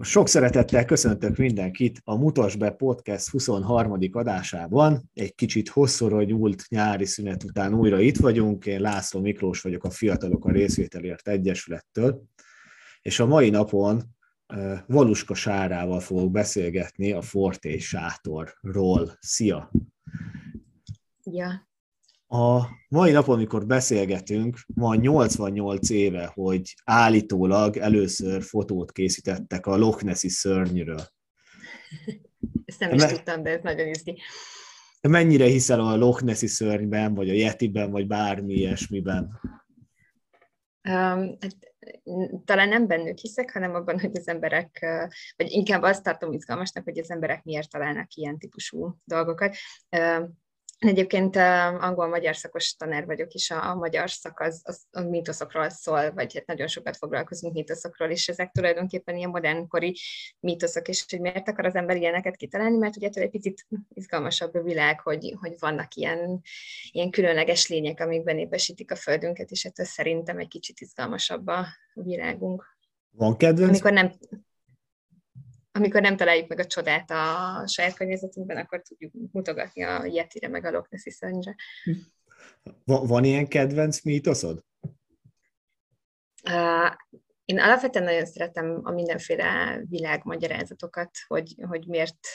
Sok szeretettel köszöntök mindenkit a Mutas be Podcast 23. adásában. Egy kicsit hosszúra nyúlt nyári szünet után újra itt vagyunk. Én László Miklós vagyok a Fiatalok a Részvételért Egyesülettől. És a mai napon Valuska Sárával fogok beszélgetni a Forté Sátorról. Szia! Ja, a mai napon, amikor beszélgetünk, van 88 éve, hogy állítólag először fotót készítettek a Loch Nessi szörnyről. Ezt nem is Me- tudtam, de ez nagyon izgi. Mennyire hiszel a Loch Nessi szörnyben, vagy a Yetiben, vagy bármi ilyesmiben? Um, hát, talán nem bennük hiszek, hanem abban, hogy az emberek, vagy inkább azt tartom izgalmasnak, hogy az emberek miért találnak ilyen típusú dolgokat. Egyébként angol-magyar szakos tanár vagyok, és a, a magyar szak az, az a mítoszokról szól, vagy hát nagyon sokat foglalkozunk mítoszokról, és ezek tulajdonképpen ilyen modernkori mítoszok, és hogy miért akar az ember ilyeneket kitalálni, mert ugye egy picit izgalmasabb a világ, hogy, hogy vannak ilyen, ilyen különleges lények, amik benépesítik a földünket, és ettől szerintem egy kicsit izgalmasabb a világunk. Van kedvenc? Amikor nem, amikor nem találjuk meg a csodát a saját környezetünkben, akkor tudjuk mutogatni a Yetire, meg a Loch Nessi szörnyre. Van, van ilyen kedvenc mítoszod? Uh, én alapvetően nagyon szeretem a mindenféle világmagyarázatokat, hogy, hogy miért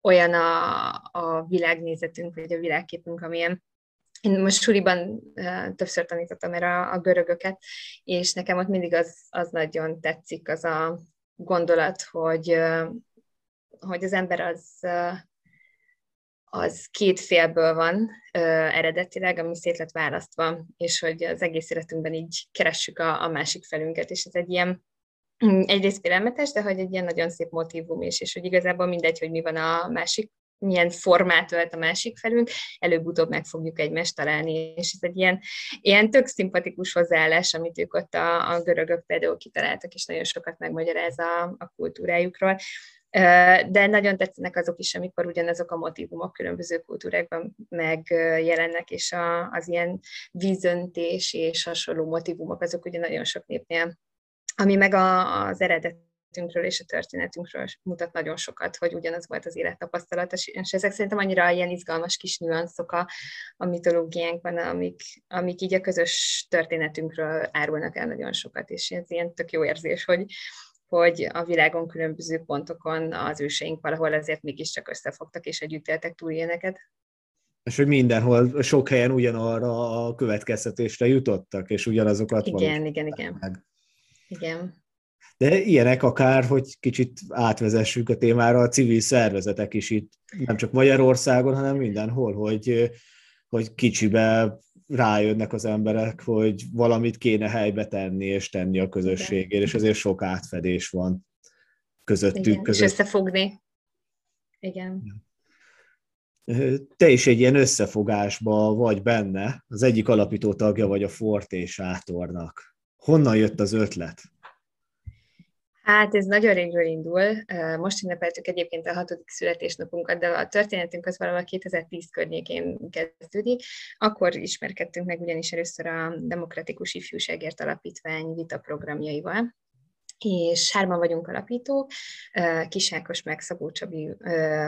olyan a, a világnézetünk, vagy a világképünk, amilyen. Én most suliban uh, többször tanítottam erre a, a görögöket, és nekem ott mindig az, az nagyon tetszik, az a, gondolat, hogy, hogy az ember az, az két félből van eredetileg, ami szét lett választva, és hogy az egész életünkben így keressük a, a másik felünket, és ez egy ilyen mm, egyrészt félelmetes, de hogy egy ilyen nagyon szép motivum is, és hogy igazából mindegy, hogy mi van a másik milyen formát ölt a másik felünk, előbb-utóbb meg fogjuk egymást találni, és ez egy ilyen, ilyen tök szimpatikus hozzáállás, amit ők ott a, a görögök például kitaláltak, és nagyon sokat megmagyaráz a, a kultúrájukról. De nagyon tetszenek azok is, amikor ugyanazok a motivumok különböző kultúrákban megjelennek, és a, az ilyen vízöntés és hasonló motivumok, azok ugye nagyon sok népnél ami meg a, az eredet életünkről és a történetünkről mutat nagyon sokat, hogy ugyanaz volt az élettapasztalat, és ezek szerintem annyira ilyen izgalmas kis nüanszok a, a mitológiánkban, amik, amik így a közös történetünkről árulnak el nagyon sokat, és ez ilyen tök jó érzés, hogy, hogy a világon különböző pontokon az őseink valahol azért mégiscsak összefogtak, és együtt éltek túl ilyeneket. És hogy mindenhol, sok helyen ugyanarra a következtetésre jutottak, és ugyanazokat Igen, igen, igen. Meg. Igen. De ilyenek akár, hogy kicsit átvezessük a témára, a civil szervezetek is itt, nem csak Magyarországon, hanem mindenhol, hogy, hogy kicsibe rájönnek az emberek, hogy valamit kéne helybe tenni és tenni a közösségért, és ezért sok átfedés van közöttük. Igen, között. és összefogni. Igen. Te is egy ilyen összefogásba vagy benne, az egyik alapító tagja vagy a Forté sátornak. Honnan jött az ötlet? Hát ez nagyon régről indul. Most ünnepeltük egyébként a hatodik születésnapunkat, de a történetünk az valahol 2010 környékén kezdődik. Akkor ismerkedtünk meg ugyanis először a Demokratikus Ifjúságért Alapítvány vita programjaival, és hárman vagyunk alapítók, Kisákos meg Szabó Csabi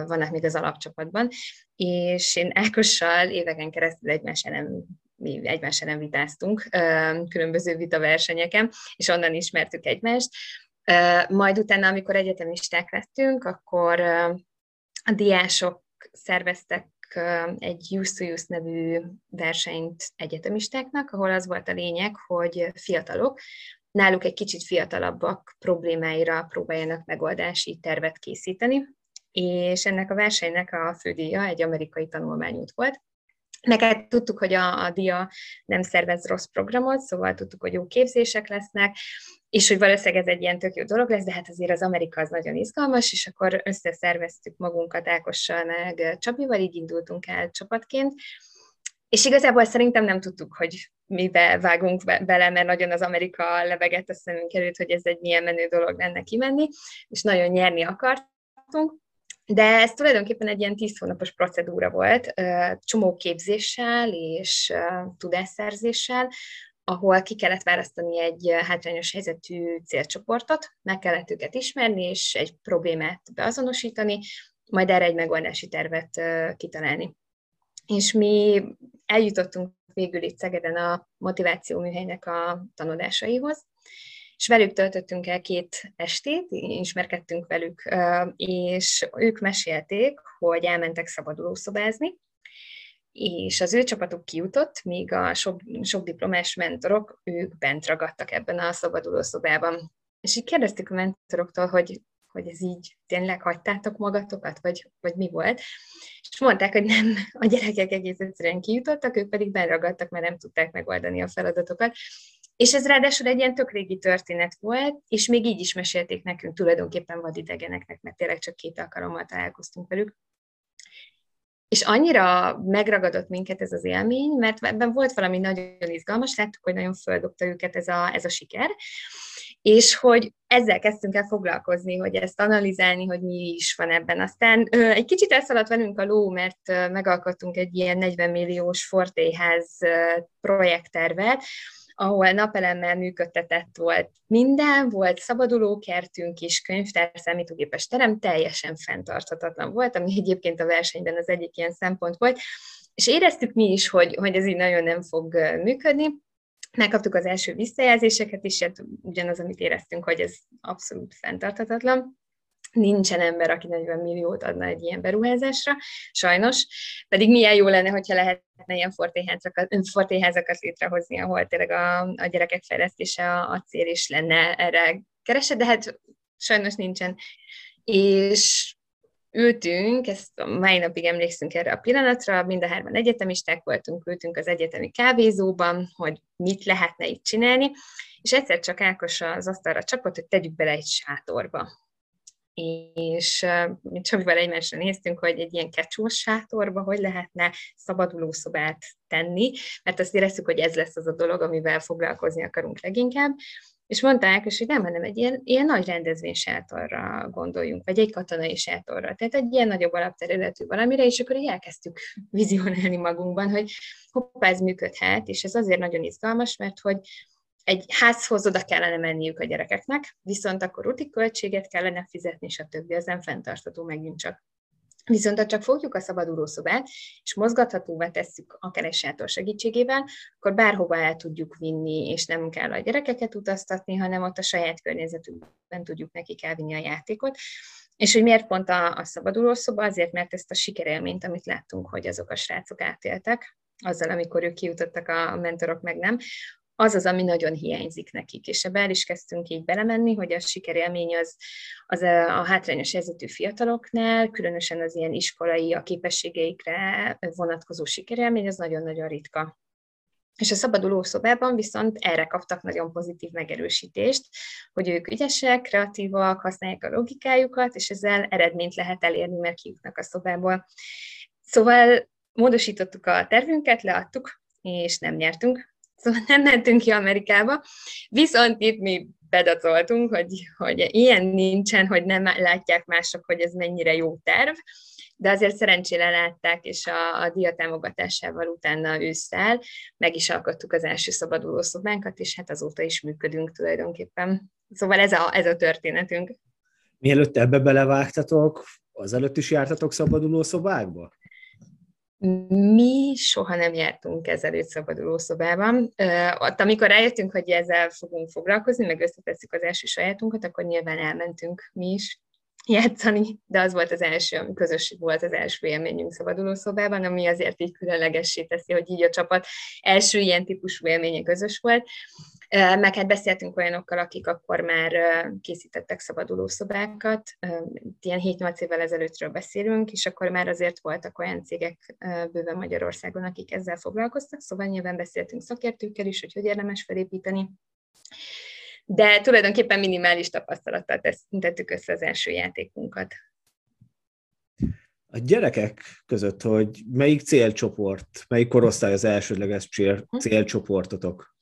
vannak még az alapcsapatban, és én Ákossal éveken keresztül egymás ellen mi egymás ellen vitáztunk különböző vitaversenyeken, és onnan ismertük egymást. Majd utána, amikor egyetemisták lettünk, akkor a diások szerveztek egy Use to Use nevű versenyt egyetemistáknak, ahol az volt a lényeg, hogy fiatalok, náluk egy kicsit fiatalabbak problémáira próbáljanak megoldási tervet készíteni, és ennek a versenynek a fődíja egy amerikai tanulmányút volt, Neked tudtuk, hogy a, a DIA nem szervez rossz programot, szóval tudtuk, hogy jó képzések lesznek, és hogy valószínűleg ez egy ilyen tök jó dolog lesz, de hát azért az Amerika az nagyon izgalmas, és akkor összeszerveztük magunkat Ákossal meg Csabival, így indultunk el csapatként, és igazából szerintem nem tudtuk, hogy mibe vágunk bele, mert nagyon az Amerika levegett a szemünk előtt, hogy ez egy milyen menő dolog lenne kimenni, és nagyon nyerni akartunk. De ez tulajdonképpen egy ilyen tíz hónapos procedúra volt, csomó képzéssel és tudásszerzéssel, ahol ki kellett választani egy hátrányos helyzetű célcsoportot, meg kellett őket ismerni, és egy problémát beazonosítani, majd erre egy megoldási tervet kitalálni. És mi eljutottunk végül itt Szegeden a motiváció műhelynek a tanulásaihoz, és velük töltöttünk el két estét, ismerkedtünk velük, és ők mesélték, hogy elmentek szabadulószobázni, és az ő csapatuk kijutott, míg a sok, sok diplomás mentorok, ők bent ragadtak ebben a szabadulószobában. És így kérdeztük a mentoroktól, hogy, hogy ez így tényleg hagytátok magatokat, vagy, vagy mi volt. És mondták, hogy nem, a gyerekek egész egyszerűen kijutottak, ők pedig benragadtak, mert nem tudták megoldani a feladatokat. És ez ráadásul egy ilyen tök régi történet volt, és még így is mesélték nekünk tulajdonképpen vadidegeneknek, mert tényleg csak két alkalommal találkoztunk velük. És annyira megragadott minket ez az élmény, mert ebben volt valami nagyon izgalmas, láttuk, hogy nagyon földobta őket ez a, ez a siker, és hogy ezzel kezdtünk el foglalkozni, hogy ezt analizálni, hogy mi is van ebben. Aztán ö, egy kicsit elszaladt velünk a ló, mert ö, megalkottunk egy ilyen 40 milliós fortélyház projekttervet, ahol napelemmel működtetett volt. Minden, volt szabadulókertünk is, könyvtár, számítógépes terem, teljesen fenntarthatatlan volt, ami egyébként a versenyben az egyik ilyen szempont volt, és éreztük mi is, hogy, hogy ez így nagyon nem fog működni, megkaptuk az első visszajelzéseket is, hát ugyanaz, amit éreztünk, hogy ez abszolút fenntarthatatlan nincsen ember, aki 40 milliót adna egy ilyen beruházásra, sajnos, pedig milyen jó lenne, hogyha lehetne ilyen fortéházakat, fortéházakat létrehozni, ahol tényleg a, a gyerekek fejlesztése a, a cél is lenne erre keresett, de hát sajnos nincsen. És ültünk, ezt a mai napig emlékszünk erre a pillanatra, mind a hárman egyetemisták voltunk, ültünk az egyetemi kávézóban, hogy mit lehetne itt csinálni, és egyszer csak Ákos az asztalra csapott, hogy tegyük bele egy sátorba és mi Csabival egymásra néztünk, hogy egy ilyen kecsós sátorba hogy lehetne szabadulószobát tenni, mert azt éreztük, hogy ez lesz az a dolog, amivel foglalkozni akarunk leginkább, és mondta Ákos, hogy nem, hanem egy ilyen, ilyen nagy rendezvénysátorra gondoljunk, vagy egy katonai sátorra. Tehát egy ilyen nagyobb alapterületű valamire, és akkor így elkezdtük vizionálni magunkban, hogy hoppá, ez működhet, és ez azért nagyon izgalmas, mert hogy egy házhoz oda kellene menniük a gyerekeknek, viszont akkor úti költséget kellene fizetni, és a többi az nem fenntartható megint csak. Viszont ha csak fogjuk a szabadulószobát, és mozgathatóvá tesszük a keresátor segítségével, akkor bárhova el tudjuk vinni, és nem kell a gyerekeket utaztatni, hanem ott a saját környezetükben tudjuk nekik elvinni a játékot. És hogy miért pont a, a szabadulószoba? Azért, mert ezt a sikerélményt, amit láttunk, hogy azok a srácok átéltek, azzal, amikor ők kijutottak a mentorok, meg nem, az az, ami nagyon hiányzik nekik. És ebbe el is kezdtünk így belemenni, hogy a sikerélmény az, az a hátrányos helyzetű fiataloknál, különösen az ilyen iskolai, a képességeikre vonatkozó sikerélmény, az nagyon-nagyon ritka. És a szabaduló szobában viszont erre kaptak nagyon pozitív megerősítést, hogy ők ügyesek, kreatívak, használják a logikájukat, és ezzel eredményt lehet elérni, mert kijutnak a szobából. Szóval módosítottuk a tervünket, leadtuk, és nem nyertünk, Szóval nem mentünk ki Amerikába, viszont itt mi bedacoltunk, hogy, hogy ilyen nincsen, hogy nem látják mások, hogy ez mennyire jó terv, de azért szerencsére látták, és a, a dia támogatásával utána ősszel meg is alkottuk az első szabaduló szobánkat, és hát azóta is működünk tulajdonképpen. Szóval ez a, ez a történetünk. Mielőtt ebbe belevágtatok, azelőtt is jártatok szabaduló szobákba? Mi soha nem jártunk ezelőtt szabaduló szobában. Ott, amikor rájöttünk, hogy ezzel fogunk foglalkozni, meg összetesszük az első sajátunkat, akkor nyilván elmentünk mi is játszani, de az volt az első, közös volt az első élményünk szabaduló szobában, ami azért így különlegessé teszi, hogy így a csapat első ilyen típusú élménye közös volt. Meg hát beszéltünk olyanokkal, akik akkor már készítettek szabadulószobákat, ilyen 7-8 évvel ezelőttről beszélünk, és akkor már azért voltak olyan cégek bőven Magyarországon, akik ezzel foglalkoztak, szóval nyilván beszéltünk szakértőkkel is, hogy hogy érdemes felépíteni. De tulajdonképpen minimális tapasztalattal tettük össze az első játékunkat. A gyerekek között, hogy melyik célcsoport, melyik korosztály az elsődleges hm? célcsoportotok?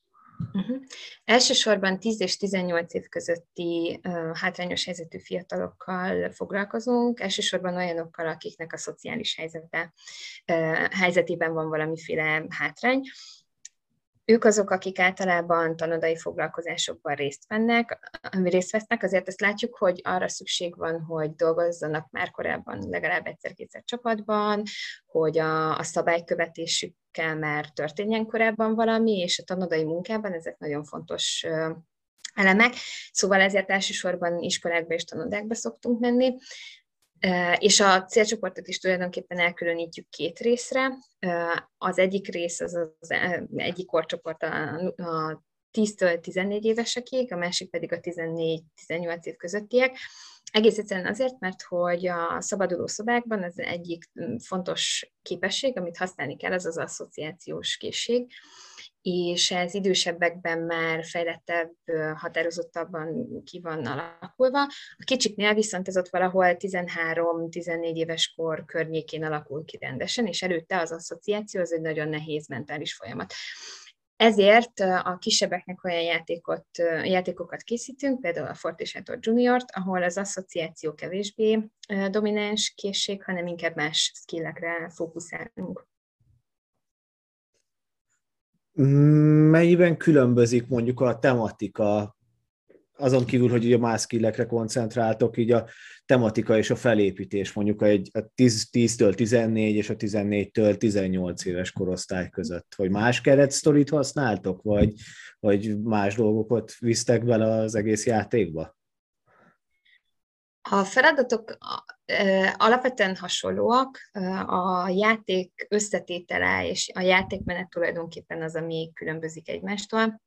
Uh-huh. Elsősorban 10 és 18 év közötti uh, hátrányos helyzetű fiatalokkal foglalkozunk, elsősorban olyanokkal, akiknek a szociális helyzete, uh, helyzetében van valamiféle hátrány. Ők azok, akik általában tanodai foglalkozásokban részt vennek, részt vesznek, azért ezt látjuk, hogy arra szükség van, hogy dolgozzanak már korábban legalább egyszer-kétszer csapatban, hogy a, a szabálykövetésükkel már történjen korábban valami, és a tanodai munkában ezek nagyon fontos elemek. Szóval ezért elsősorban iskolákba és tanodákba szoktunk menni. És a célcsoportot is tulajdonképpen elkülönítjük két részre. Az egyik rész az, az egyik korcsoport a, a 10-től 14 évesekig, a másik pedig a 14-18 év közöttiek. Egész egyszerűen azért, mert hogy a szabaduló szobákban az egyik fontos képesség, amit használni kell, az az asszociációs készség, és ez idősebbekben már fejlettebb, határozottabban ki van alakulva. A kicsiknél viszont ez ott valahol 13-14 éves kor környékén alakul ki rendesen, és előtte az asszociáció az egy nagyon nehéz mentális folyamat. Ezért a kisebbeknek olyan játékot, játékokat készítünk, például a Fortisator Junior-t, ahol az asszociáció kevésbé domináns készség, hanem inkább más skillekre fókuszálunk. Mennyiben különbözik mondjuk a tematika, azon kívül, hogy ugye más skillekre koncentráltok, így a tematika és a felépítés mondjuk egy a 10-től 14 és a 14-től 18 éves korosztály között, hogy más keretsztorit használtok, vagy, vagy más dolgokat visztek bele az egész játékba? A feladatok alapvetően hasonlóak, a játék összetétele és a játékmenet tulajdonképpen az, ami különbözik egymástól.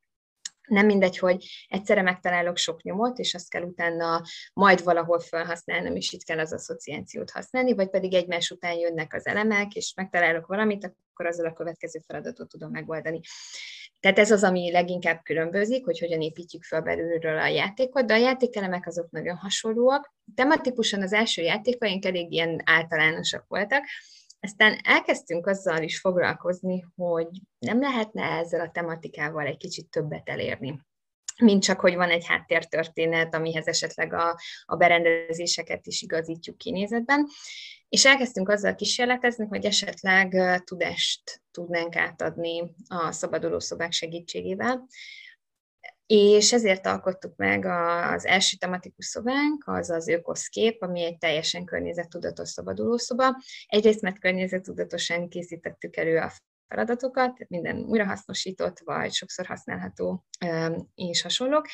Nem mindegy, hogy egyszerre megtalálok sok nyomot, és azt kell utána majd valahol felhasználnom, és itt kell az asszociációt használni, vagy pedig egymás után jönnek az elemek, és megtalálok valamit, akkor azzal a következő feladatot tudom megoldani. Tehát ez az, ami leginkább különbözik, hogy hogyan építjük fel belülről a játékot, de a játékelemek azok nagyon hasonlóak. Tematikusan az első játékaink elég ilyen általánosak voltak, aztán elkezdtünk azzal is foglalkozni, hogy nem lehetne ezzel a tematikával egy kicsit többet elérni mint csak, hogy van egy háttértörténet, amihez esetleg a, a berendezéseket is igazítjuk kinézetben. És elkezdtünk azzal kísérletezni, hogy esetleg tudást tudnánk átadni a szabaduló szobák segítségével, és ezért alkottuk meg az első tematikus szobánk, az az ökoszkép, ami egy teljesen környezettudatos szabadulószoba. Egyrészt, mert környezettudatosan készítettük elő a feladatokat, minden újrahasznosított, vagy sokszor használható és hasonlók.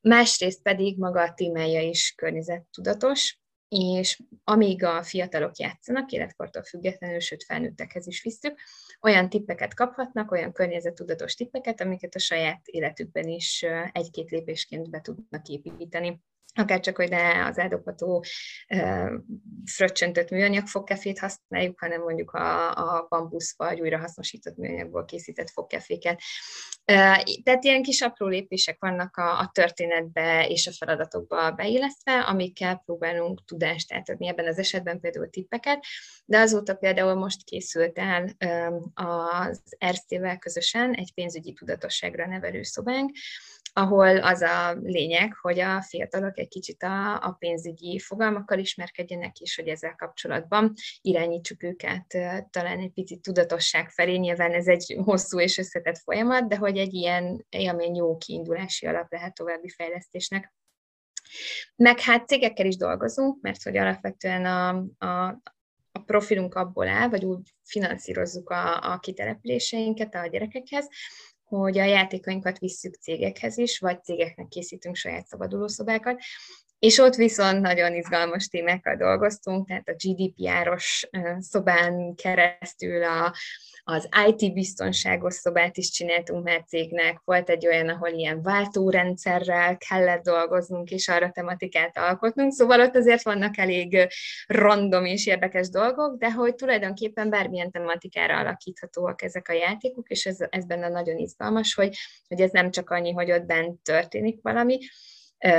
Másrészt pedig maga a témája is környezettudatos, és amíg a fiatalok játszanak, életkortól függetlenül, sőt felnőttekhez is visszük, olyan tippeket kaphatnak, olyan környezettudatos tippeket, amiket a saját életükben is egy-két lépésként be tudnak építeni akár csak, hogy ne az eldobható fröccsöntött műanyag fogkefét használjuk, hanem mondjuk a, a bambusz vagy újrahasznosított műanyagból készített fogkeféket. Tehát ilyen kis apró lépések vannak a, a történetbe és a feladatokba beillesztve, amikkel próbálunk tudást átadni ebben az esetben például tippeket, de azóta például most készült el az RC-vel közösen egy pénzügyi tudatosságra nevelő szobánk, ahol az a lényeg, hogy a fiatalok egy kicsit a, a pénzügyi fogalmakkal ismerkedjenek, és hogy ezzel kapcsolatban irányítsuk őket talán egy picit tudatosság felé. Nyilván ez egy hosszú és összetett folyamat, de hogy egy ilyen élmény jó kiindulási alap lehet további fejlesztésnek. Meg hát cégekkel is dolgozunk, mert hogy alapvetően a, a, a profilunk abból áll, vagy úgy finanszírozzuk a, a kitelepüléseinket a gyerekekhez, hogy a játékainkat visszük cégekhez is, vagy cégeknek készítünk saját szabadulószobákat, és ott viszont nagyon izgalmas témákkal dolgoztunk, tehát a GDPR-os szobán keresztül a, az IT biztonságos szobát is csináltunk már cégnek, volt egy olyan, ahol ilyen váltórendszerrel kellett dolgoznunk, és arra tematikát alkotnunk, szóval ott azért vannak elég random és érdekes dolgok, de hogy tulajdonképpen bármilyen tematikára alakíthatóak ezek a játékok, és ez, ez benne nagyon izgalmas, hogy, hogy ez nem csak annyi, hogy ott bent történik valami,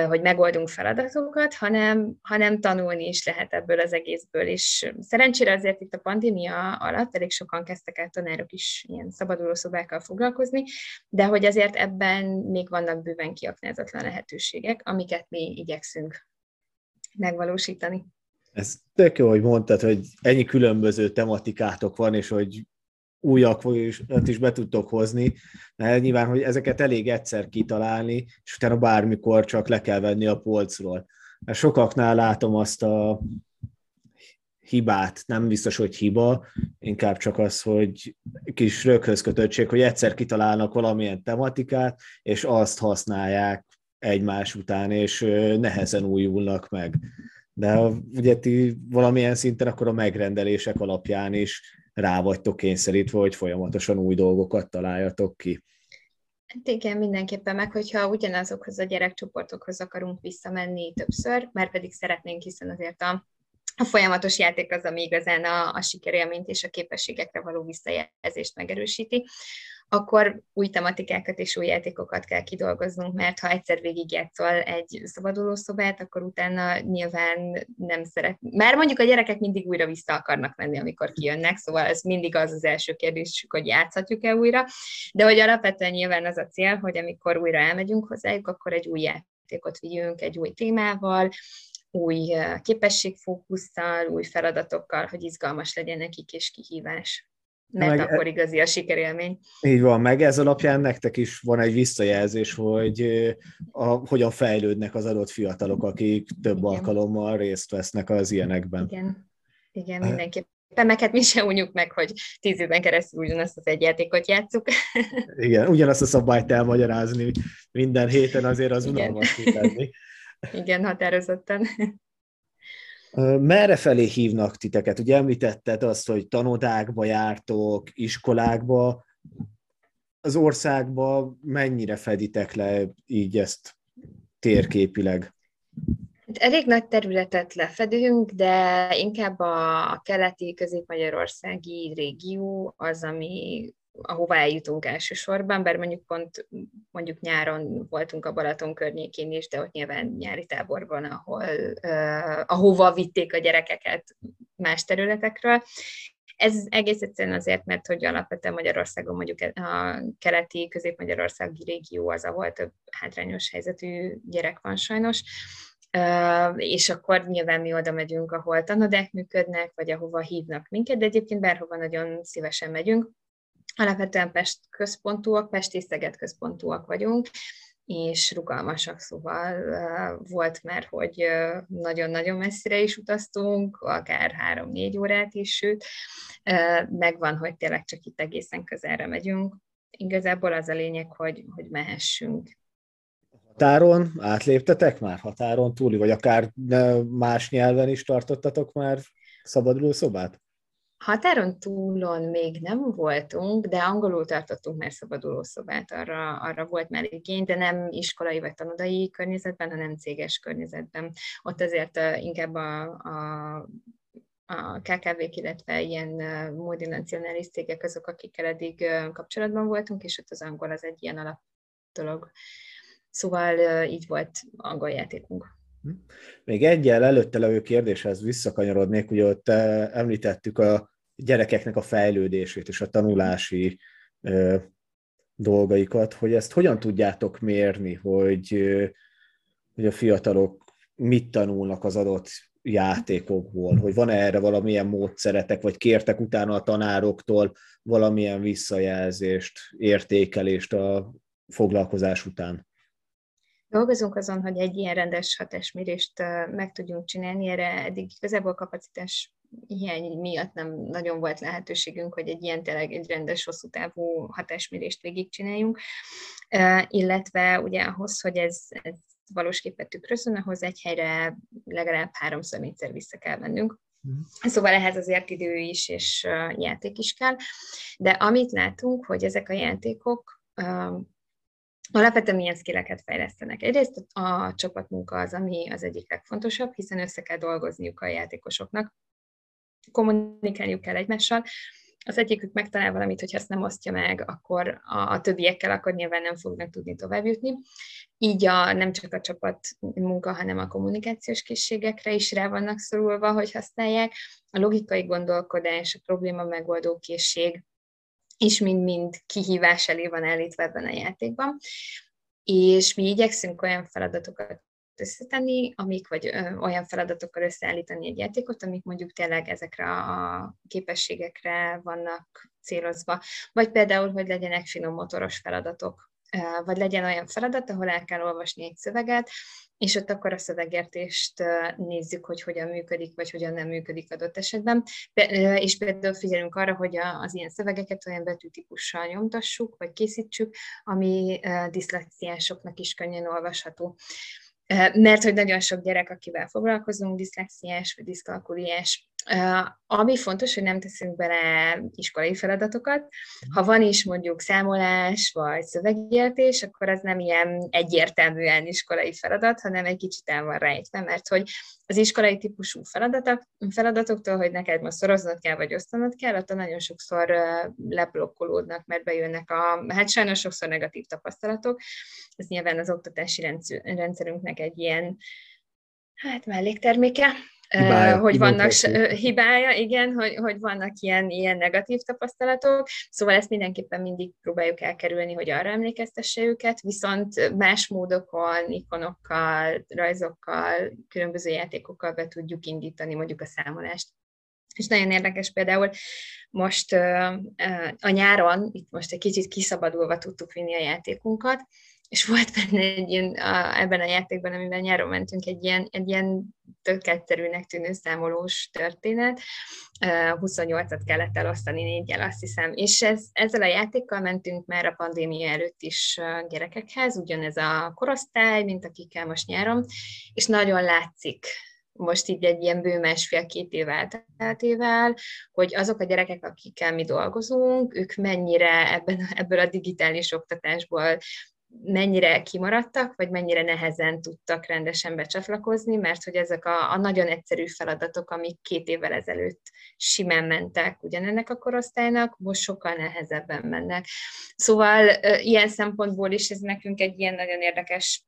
hogy megoldunk feladatokat, hanem, hanem tanulni is lehet ebből az egészből. És szerencsére azért itt a pandémia alatt elég sokan kezdtek el tanárok is ilyen szabaduló szobákkal foglalkozni, de hogy azért ebben még vannak bőven kiaknázatlan lehetőségek, amiket mi igyekszünk megvalósítani. Ez tök jó, hogy mondtad, hogy ennyi különböző tematikátok van, és hogy újak is be tudtok hozni, mert nyilván, hogy ezeket elég egyszer kitalálni, és utána bármikor csak le kell venni a polcról. Mert sokaknál látom azt a hibát, nem biztos, hogy hiba, inkább csak az, hogy kis röghöz kötöttség, hogy egyszer kitalálnak valamilyen tematikát, és azt használják egymás után, és nehezen újulnak meg. De ugye ti valamilyen szinten akkor a megrendelések alapján is rá vagytok kényszerítve, hogy folyamatosan új dolgokat találjatok ki. Hát igen, mindenképpen meg, hogyha ugyanazokhoz a gyerekcsoportokhoz akarunk visszamenni többször, mert pedig szeretnénk, hiszen azért a a folyamatos játék az, ami igazán a, a sikerélményt és a képességekre való visszajelzést megerősíti, akkor új tematikákat és új játékokat kell kidolgoznunk, mert ha egyszer végigjátszol egy szabadulószobát, akkor utána nyilván nem szeret. Már mondjuk a gyerekek mindig újra vissza akarnak menni, amikor kijönnek, szóval ez mindig az az első kérdés, hogy játszhatjuk-e újra, de hogy alapvetően nyilván az a cél, hogy amikor újra elmegyünk hozzájuk, akkor egy új játékot vigyünk, egy új témával, új képességfókusszal, új feladatokkal, hogy izgalmas legyen nekik és kihívás. Mert meg, akkor igazi a sikerélmény. Így van, meg ez alapján nektek is van egy visszajelzés, hogy a, hogyan fejlődnek az adott fiatalok, akik több Igen. alkalommal részt vesznek az ilyenekben. Igen, Igen mindenképpen. Meg hát mi se unjuk meg, hogy tíz éven keresztül ugyanazt az egy játékot játszuk. Igen, ugyanazt a szabályt elmagyarázni minden héten azért az unalmas lenni. Igen, határozottan. Merre felé hívnak titeket? Ugye említetted azt, hogy tanodákba jártok, iskolákba. Az országba mennyire feditek le így ezt térképileg? Hát elég nagy területet lefedünk, de inkább a keleti közép-magyarországi régió az, ami ahová eljutunk elsősorban, bár mondjuk pont mondjuk nyáron voltunk a Balaton környékén is, de ott nyilván nyári táborban, ahol, uh, ahova vitték a gyerekeket más területekről. Ez egész egyszerűen azért, mert hogy alapvetően Magyarországon mondjuk a keleti közép-magyarországi régió az, ahol több hátrányos helyzetű gyerek van sajnos, Uh, és akkor nyilván mi oda megyünk, ahol tanodák működnek, vagy ahova hívnak minket, de egyébként bárhova nagyon szívesen megyünk. Alapvetően Pest központúak, Pesti Szeged központúak vagyunk, és rugalmasak, szóval volt már, hogy nagyon-nagyon messzire is utaztunk, akár három-négy órát is, sőt, megvan, hogy tényleg csak itt egészen közelre megyünk. Igazából az a lényeg, hogy, hogy mehessünk. Határon átléptetek már határon túli, vagy akár más nyelven is tartottatok már szabaduló szobát? Határon túlon még nem voltunk, de angolul tartottunk már szabadulószobát, arra, arra volt már igény, de nem iskolai vagy tanodai környezetben, hanem céges környezetben. Ott azért inkább a, a a KKV-k, illetve ilyen multinacionális cégek azok, akikkel eddig kapcsolatban voltunk, és ott az angol az egy ilyen alap dolog. Szóval így volt angol játékunk. Hm. Még egyel előtte levő kérdéshez visszakanyarodnék, ugye ott említettük a gyerekeknek a fejlődését és a tanulási ö, dolgaikat, hogy ezt hogyan tudjátok mérni, hogy, hogy a fiatalok mit tanulnak az adott játékokból, hogy van-e erre valamilyen módszeretek, vagy kértek utána a tanároktól valamilyen visszajelzést, értékelést a foglalkozás után? Dolgozunk azon, hogy egy ilyen rendes hatásmérést meg tudjunk csinálni, erre eddig igazából kapacitás hiány miatt nem nagyon volt lehetőségünk, hogy egy ilyen tényleg egy rendes, hosszú távú hatásmérést végigcsináljunk, illetve ugye ahhoz, hogy ez, ez valós képet tükrözön, ahhoz egy helyre legalább háromszor, négyszer vissza kell mennünk. Mm. Szóval ehhez azért idő is és játék is kell. De amit látunk, hogy ezek a játékok Alapvetően milyen skilleket fejlesztenek. Egyrészt a csapatmunka az, ami az egyik legfontosabb, hiszen össze kell dolgozniuk a játékosoknak, kommunikálniuk kell egymással. Az egyikük megtalál valamit, hogy ezt nem osztja meg, akkor a, a többiekkel akkor nyilván nem fognak tudni tovább jutni. Így a, nem csak a csapat munka, hanem a kommunikációs készségekre is rá vannak szorulva, hogy használják. A logikai gondolkodás, a probléma megoldó készség, és mind-mind kihívás elé van állítva ebben a játékban. És mi igyekszünk olyan feladatokat összetenni, amik, vagy olyan feladatokkal összeállítani egy játékot, amik mondjuk tényleg ezekre a képességekre vannak célozva. Vagy például, hogy legyenek finom motoros feladatok, vagy legyen olyan feladat, ahol el kell olvasni egy szöveget, és ott akkor a szövegértést nézzük, hogy hogyan működik, vagy hogyan nem működik adott esetben. És például figyelünk arra, hogy az ilyen szövegeket olyan betűtípussal nyomtassuk, vagy készítsük, ami diszlexiásoknak is könnyen olvasható. Mert hogy nagyon sok gyerek, akivel foglalkozunk, diszlexiás vagy diszkalkuliás, ami fontos, hogy nem teszünk bele iskolai feladatokat. Ha van is mondjuk számolás vagy szövegértés, akkor az nem ilyen egyértelműen iskolai feladat, hanem egy kicsit el van rejtve, mert hogy az iskolai típusú feladatok, feladatoktól, hogy neked most szoroznod kell, vagy osztanod kell, ott nagyon sokszor leblokkolódnak, mert bejönnek a, hát sajnos sokszor negatív tapasztalatok. Ez nyilván az oktatási rendszerünknek egy ilyen hát mellékterméke, hibája, hogy vannak hibája, igen, hogy, hogy vannak ilyen, ilyen negatív tapasztalatok, szóval ezt mindenképpen mindig próbáljuk elkerülni, hogy arra emlékeztesse őket, viszont más módokon, ikonokkal, rajzokkal, különböző játékokkal be tudjuk indítani mondjuk a számolást. És nagyon érdekes például most a nyáron, itt most egy kicsit kiszabadulva tudtuk vinni a játékunkat, és volt benne egy ilyen, a, ebben a játékban, amiben nyáron mentünk, egy ilyen, egy ilyen tök egyszerűnek tűnő számolós történet. 28-at kellett elosztani négyel, azt hiszem. És ez, ezzel a játékkal mentünk már a pandémia előtt is gyerekekhez, ugyanez a korosztály, mint akikkel most nyáron, és nagyon látszik most így egy ilyen bő másfél-két év elteltével, hogy azok a gyerekek, akikkel mi dolgozunk, ők mennyire ebben, ebből a digitális oktatásból mennyire kimaradtak, vagy mennyire nehezen tudtak rendesen becsatlakozni, mert hogy ezek a, a nagyon egyszerű feladatok, amik két évvel ezelőtt simán mentek ugyanennek a korosztálynak, most sokkal nehezebben mennek. Szóval ilyen szempontból is ez nekünk egy ilyen nagyon érdekes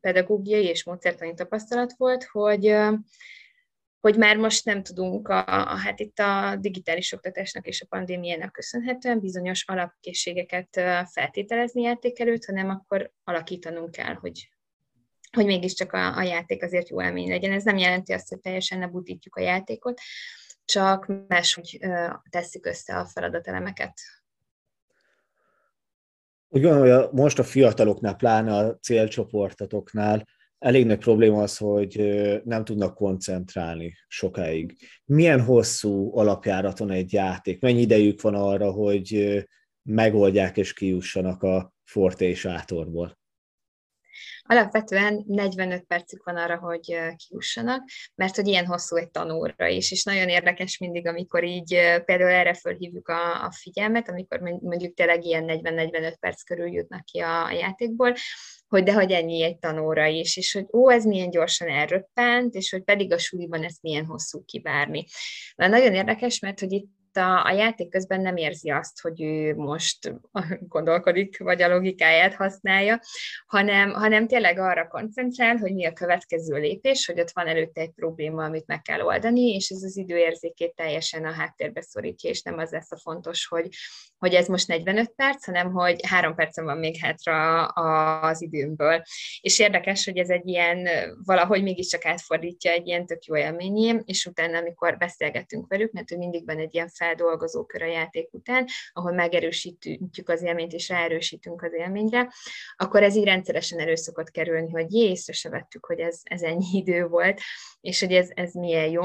pedagógiai és módszertani tapasztalat volt, hogy hogy már most nem tudunk, a, a, hát itt a digitális oktatásnak és a pandémiának köszönhetően bizonyos alapkészségeket feltételezni játékelőt, hanem akkor alakítanunk kell, hogy, hogy mégiscsak a, a játék azért jó élmény legyen. Ez nem jelenti azt, hogy teljesen ne budítjuk a játékot, csak máshogy tesszük össze a feladatelemeket. Úgy gondolom, hogy most a fiataloknál, pláne a célcsoportotoknál elég nagy probléma az, hogy nem tudnak koncentrálni sokáig. Milyen hosszú alapjáraton egy játék? Mennyi idejük van arra, hogy megoldják és kijussanak a Forte és Átorból? Alapvetően 45 percük van arra, hogy kiussanak, mert hogy ilyen hosszú egy tanóra is, és nagyon érdekes mindig, amikor így például erre fölhívjuk a, a figyelmet, amikor mondjuk tényleg ilyen 40-45 perc körül jutnak ki a, a játékból, hogy de hogy ennyi egy tanóra is, és hogy ó, ez milyen gyorsan elröppent, és hogy pedig a suliban ezt milyen hosszú kivárni. Mert nagyon érdekes, mert hogy itt a, a játék közben nem érzi azt, hogy ő most gondolkodik, vagy a logikáját használja, hanem, hanem tényleg arra koncentrál, hogy mi a következő lépés, hogy ott van előtte egy probléma, amit meg kell oldani, és ez az időérzékét teljesen a háttérbe szorítja, és nem az lesz a fontos, hogy, hogy ez most 45 perc, hanem hogy három percen van még hátra az időmből. És érdekes, hogy ez egy ilyen, valahogy mégiscsak átfordítja egy ilyen tök jó élményé, és utána, amikor beszélgetünk velük, mert ő mindig van egy ilyen feldolgozókör a játék után, ahol megerősítjük az élményt, és ráerősítünk az élményre, akkor ez így rendszeresen elő szokott kerülni, hogy jé, észre se vettük, hogy ez, ez ennyi idő volt, és hogy ez, ez milyen jó.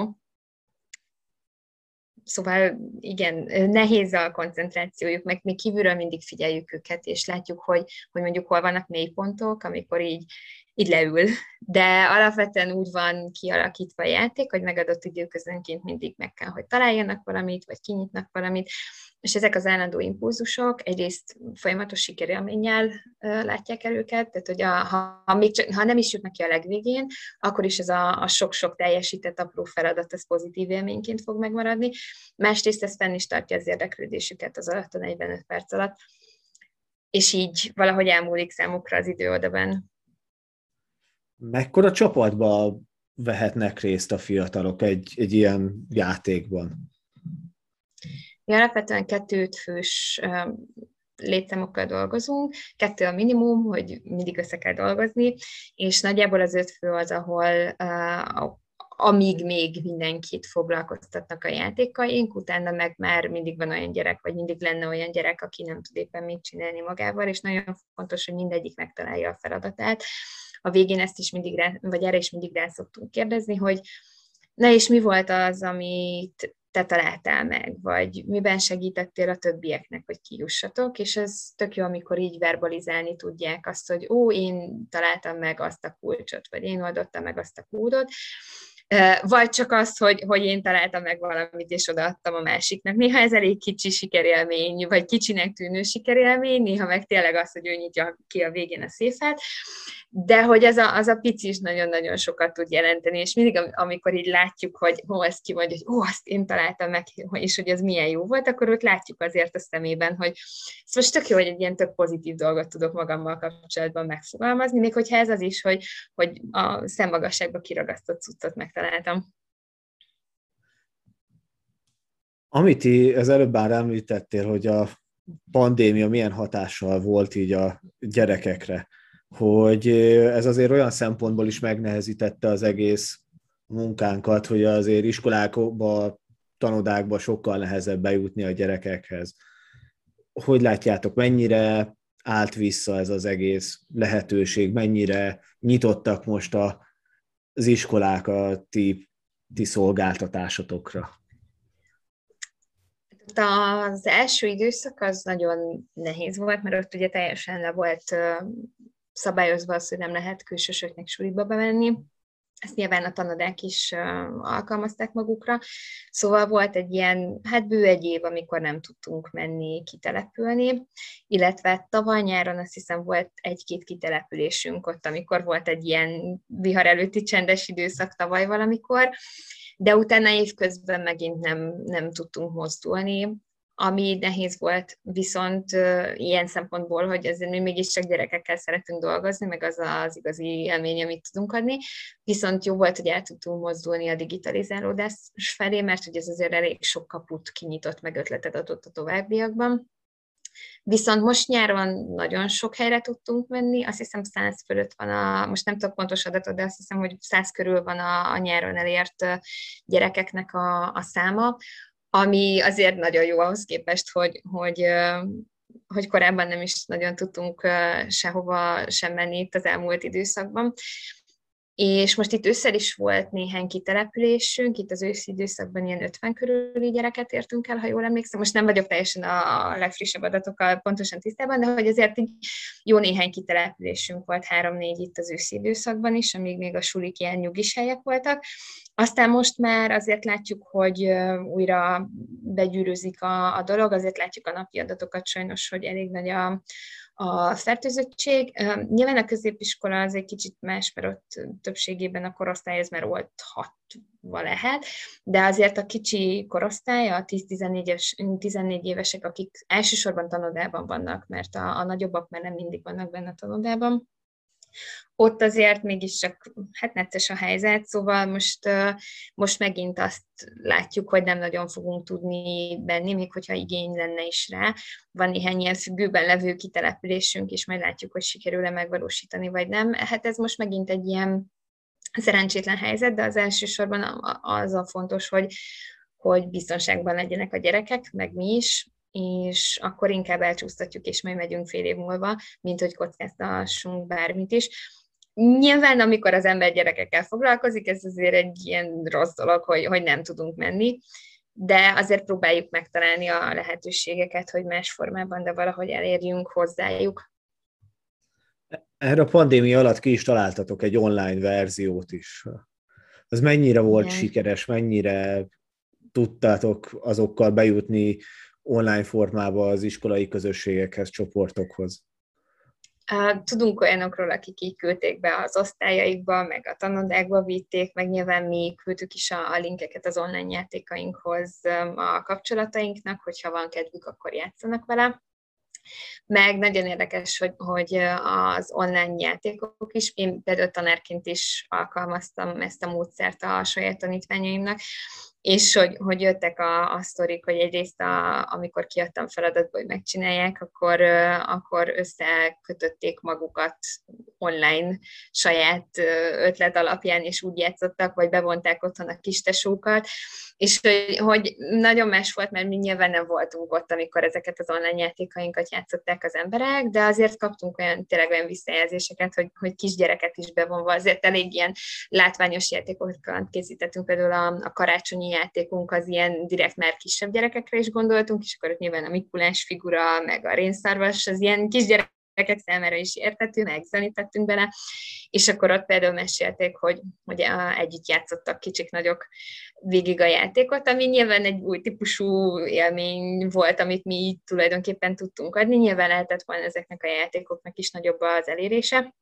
Szóval igen, nehéz a koncentrációjuk, meg mi kívülről mindig figyeljük őket, és látjuk, hogy, hogy mondjuk hol vannak mélypontok, amikor így, így leül. De alapvetően úgy van kialakítva a játék, hogy megadott időközönként mindig meg kell, hogy találjanak valamit, vagy kinyitnak valamit, és ezek az állandó impulzusok egyrészt folyamatos sikerélménnyel látják el őket, tehát hogy a, ha, ha, még csak, ha nem is jutnak ki a legvégén, akkor is ez a, a sok-sok teljesített apró feladat, ez pozitív élményként fog megmaradni. Másrészt ez fenn is tartja az érdeklődésüket az alatt a 45 perc alatt, és így valahogy elmúlik számukra az idő odaben. Mekkora csapatba vehetnek részt a fiatalok egy, egy ilyen játékban? Mi alapvetően kettőt fős létszámokkal dolgozunk, kettő a minimum, hogy mindig össze kell dolgozni, és nagyjából az öt fő az, ahol uh, amíg még mindenkit foglalkoztatnak a játékaink, utána meg már mindig van olyan gyerek, vagy mindig lenne olyan gyerek, aki nem tud éppen mit csinálni magával, és nagyon fontos, hogy mindegyik megtalálja a feladatát. A végén ezt is mindig rá, vagy erre is mindig rá szoktunk kérdezni, hogy na és mi volt az, amit te találtál meg, vagy miben segítettél a többieknek, hogy kijussatok, és ez tök jó, amikor így verbalizálni tudják azt, hogy ó, én találtam meg azt a kulcsot, vagy én oldottam meg azt a kódot, vagy csak az, hogy, hogy én találtam meg valamit, és odaadtam a másiknak. Néha ez elég kicsi sikerélmény, vagy kicsinek tűnő sikerélmény, néha meg tényleg az, hogy ő nyitja ki a végén a széfet, de hogy az a, az a pici is nagyon-nagyon sokat tud jelenteni, és mindig, amikor így látjuk, hogy hol ezt ki hogy ó, azt én találtam meg, és hogy az milyen jó volt, akkor ott látjuk azért a szemében, hogy ez most tök jó, hogy egy ilyen tök pozitív dolgot tudok magammal kapcsolatban megfogalmazni, még hogyha ez az is, hogy, hogy a szemmagasságba kiragasztott cuccot megtaláltam. Amit az előbb már említettél, hogy a pandémia milyen hatással volt így a gyerekekre hogy ez azért olyan szempontból is megnehezítette az egész munkánkat, hogy azért iskolákba, tanodákba sokkal nehezebb bejutni a gyerekekhez. Hogy látjátok, mennyire állt vissza ez az egész lehetőség, mennyire nyitottak most a, az iskolák a ti, ti szolgáltatásotokra? Az első időszak az nagyon nehéz volt, mert ott ugye teljesen le volt szabályozva az, hogy nem lehet külsősöknek suliba bemenni. Ezt nyilván a tanodák is alkalmazták magukra. Szóval volt egy ilyen, hát bő egy év, amikor nem tudtunk menni kitelepülni, illetve tavaly nyáron azt hiszem volt egy-két kitelepülésünk ott, amikor volt egy ilyen vihar előtti csendes időszak tavaly valamikor, de utána évközben megint nem, nem tudtunk mozdulni ami nehéz volt, viszont ilyen szempontból, hogy ezért mi mégiscsak gyerekekkel szeretünk dolgozni, meg az az igazi élmény, amit tudunk adni, viszont jó volt, hogy el tudtunk mozdulni a digitalizálódás felé, mert hogy ez azért elég sok kaput kinyitott, meg ötletet adott a továbbiakban. Viszont most nyáron nagyon sok helyre tudtunk menni, azt hiszem száz fölött van a, most nem tudok pontos adatot, de azt hiszem, hogy száz körül van a, a nyáron elért gyerekeknek a, a száma, ami azért nagyon jó ahhoz képest, hogy, hogy, hogy korábban nem is nagyon tudtunk sehova sem menni itt az elmúlt időszakban. És most itt ősszel is volt néhány kitelepülésünk, itt az őszi időszakban ilyen 50 körüli gyereket értünk el, ha jól emlékszem. Most nem vagyok teljesen a legfrissebb adatokkal pontosan tisztában, de hogy azért így jó néhány kitelepülésünk volt, három-négy itt az őszi időszakban is, amíg még a sulik ilyen nyugis helyek voltak. Aztán most már azért látjuk, hogy újra begyűrűzik a, a dolog, azért látjuk a napi adatokat sajnos, hogy elég nagy a, a fertőzöttség. Nyilván a középiskola az egy kicsit más, mert ott többségében a korosztály ez már olthatva lehet, de azért a kicsi korosztály, a 10-14 14 évesek, akik elsősorban tanodában vannak, mert a, a nagyobbak már nem mindig vannak benne a tanodában, ott azért mégiscsak hát necces a helyzet, szóval most, most megint azt látjuk, hogy nem nagyon fogunk tudni benni, még hogyha igény lenne is rá. Van néhány ilyen függőben levő kitelepülésünk, és majd látjuk, hogy sikerül-e megvalósítani, vagy nem. Hát ez most megint egy ilyen szerencsétlen helyzet, de az elsősorban az a fontos, hogy, hogy biztonságban legyenek a gyerekek, meg mi is, és akkor inkább elcsúsztatjuk, és majd megyünk fél év múlva, mint hogy kockáztassunk bármit is. Nyilván, amikor az ember gyerekekkel foglalkozik, ez azért egy ilyen rossz dolog, hogy, hogy nem tudunk menni, de azért próbáljuk megtalálni a lehetőségeket, hogy más formában, de valahogy elérjünk hozzájuk. Erre a pandémia alatt ki is találtatok egy online verziót is. Az mennyire volt Igen. sikeres, mennyire tudtátok azokkal bejutni online formába az iskolai közösségekhez, csoportokhoz? Tudunk olyanokról, akik így küldték be az osztályaikba, meg a tanodákba vitték, meg nyilván mi küldtük is a, linkeket az online játékainkhoz a kapcsolatainknak, hogyha van kedvük, akkor játszanak vele. Meg nagyon érdekes, hogy, hogy az online játékok is, én például tanárként is alkalmaztam ezt a módszert a saját tanítványaimnak, és hogy, hogy jöttek a, a sztorik, hogy egyrészt a, amikor kiadtam feladatba, hogy megcsinálják, akkor, akkor összekötötték magukat online saját ötlet alapján, és úgy játszottak, vagy bevonták otthon a kistesókat, és hogy, hogy nagyon más volt, mert mi nyilván nem voltunk ott, amikor ezeket az online játékainkat játszották az emberek, de azért kaptunk olyan, tényleg olyan visszajelzéseket, hogy, hogy kisgyereket is bevonva, azért elég ilyen látványos játékokat készítettünk, például a, a karácsonyi játékunk az ilyen direkt már kisebb gyerekekre is gondoltunk, és akkor ott nyilván a Mikulás figura, meg a rénszarvas, az ilyen kisgyerek gyerekek számára is értető, megzenítettünk bele, és akkor ott például mesélték, hogy, hogy együtt játszottak kicsik nagyok végig a játékot, ami nyilván egy új típusú élmény volt, amit mi így tulajdonképpen tudtunk adni, nyilván lehetett volna ezeknek a játékoknak is nagyobb az elérése,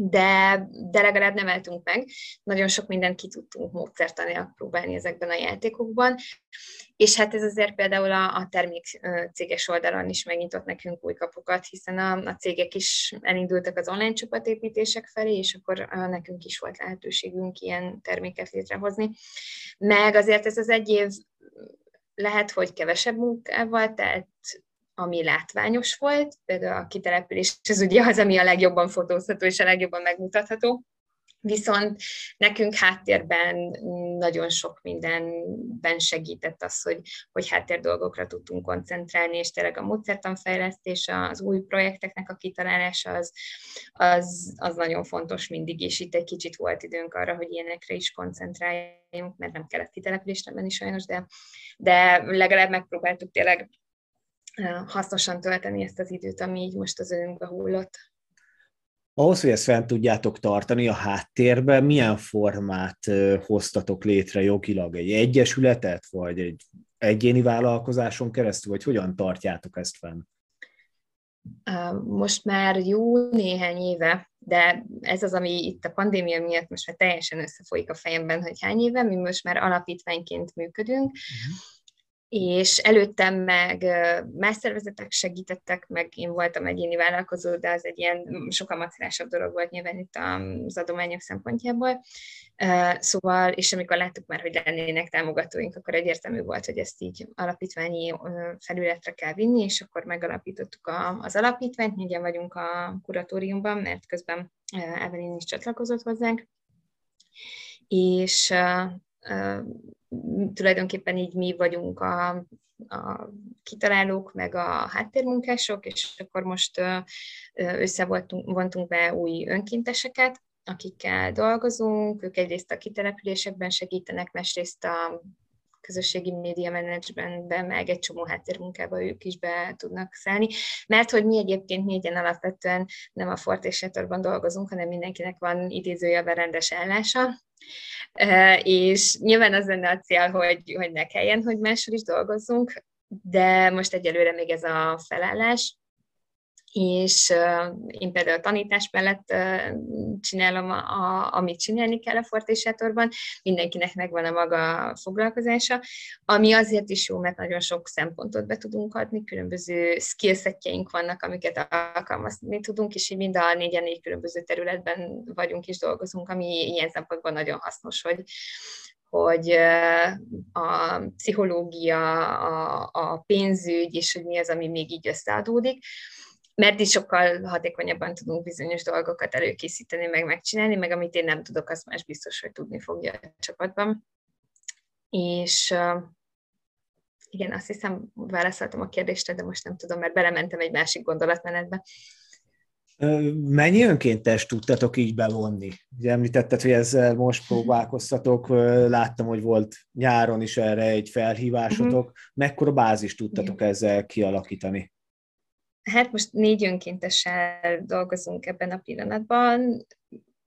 de, de legalább nem eltünk meg. Nagyon sok mindent ki tudtunk módszertanilag próbálni ezekben a játékokban, és hát ez azért például a, a termék céges oldalon is megnyitott nekünk új kapukat, hiszen a, a cégek is elindultak az online csapatépítések felé, és akkor nekünk is volt lehetőségünk ilyen terméket létrehozni. Meg azért ez az egy év lehet, hogy kevesebb munkával, tehát ami látványos volt, például a kitelepülés, ez ugye az, ami a legjobban fotózható és a legjobban megmutatható, Viszont nekünk háttérben nagyon sok mindenben segített az, hogy, hogy háttér dolgokra tudtunk koncentrálni, és tényleg a módszertanfejlesztés, az új projekteknek a kitalálása az, az, az nagyon fontos mindig, és itt egy kicsit volt időnk arra, hogy ilyenekre is koncentráljunk, mert nem kellett kitelepülésre menni sajnos, de, de legalább megpróbáltuk tényleg hasznosan tölteni ezt az időt, ami így most az önünkbe hullott. Ahhoz, hogy ezt fent tudjátok tartani a háttérben, milyen formát hoztatok létre jogilag? Egy egyesületet, vagy egy egyéni vállalkozáson keresztül, vagy hogyan tartjátok ezt fenn? Most már jó néhány éve, de ez az, ami itt a pandémia miatt most már teljesen összefolyik a fejemben, hogy hány éve, mi most már alapítványként működünk, uh-huh és előttem meg más szervezetek segítettek, meg én voltam egyéni vállalkozó, de az egy ilyen sokkal macerásabb dolog volt nyilván itt az adományok szempontjából. Szóval, és amikor láttuk már, hogy lennének támogatóink, akkor egyértelmű volt, hogy ezt így alapítványi felületre kell vinni, és akkor megalapítottuk az alapítványt, mindjárt vagyunk a kuratóriumban, mert közben Evelyn is csatlakozott hozzánk, és tulajdonképpen így mi vagyunk a, a kitalálók, meg a háttérmunkások, és akkor most összevontunk be új önkénteseket, akikkel dolgozunk, ők egyrészt a kitelepülésekben segítenek, másrészt a közösségi média menedzsmentben, meg egy csomó háttérmunkába ők is be tudnak szállni, mert hogy mi egyébként négyen alapvetően nem a Fortésetorban dolgozunk, hanem mindenkinek van idézőjelben rendes állása, és nyilván az lenne a cél, hogy, hogy ne kelljen, hogy máshol is dolgozzunk, de most egyelőre még ez a felállás, és én például a tanítás mellett csinálom, a, amit csinálni kell a fortésátorban, mindenkinek megvan a maga foglalkozása, ami azért is jó, mert nagyon sok szempontot be tudunk adni, különböző skillsetjeink vannak, amiket alkalmazni tudunk, és így mind a négyen négy különböző területben vagyunk és dolgozunk, ami ilyen szempontból nagyon hasznos, hogy, hogy a pszichológia, a, a pénzügy, és hogy mi az, ami még így összeadódik mert is sokkal hatékonyabban tudunk bizonyos dolgokat előkészíteni, meg megcsinálni, meg amit én nem tudok, azt más biztos, hogy tudni fogja a csapatban. És igen, azt hiszem, válaszoltam a kérdésre, de most nem tudom, mert belementem egy másik gondolatmenetbe. Mennyi önkéntes tudtatok így bevonni? Ugye említetted, hogy ezzel most próbálkoztatok, láttam, hogy volt nyáron is erre egy felhívásotok. Uh-huh. Mekkora bázis tudtatok ezzel kialakítani? Hát most négy önkéntessel dolgozunk ebben a pillanatban.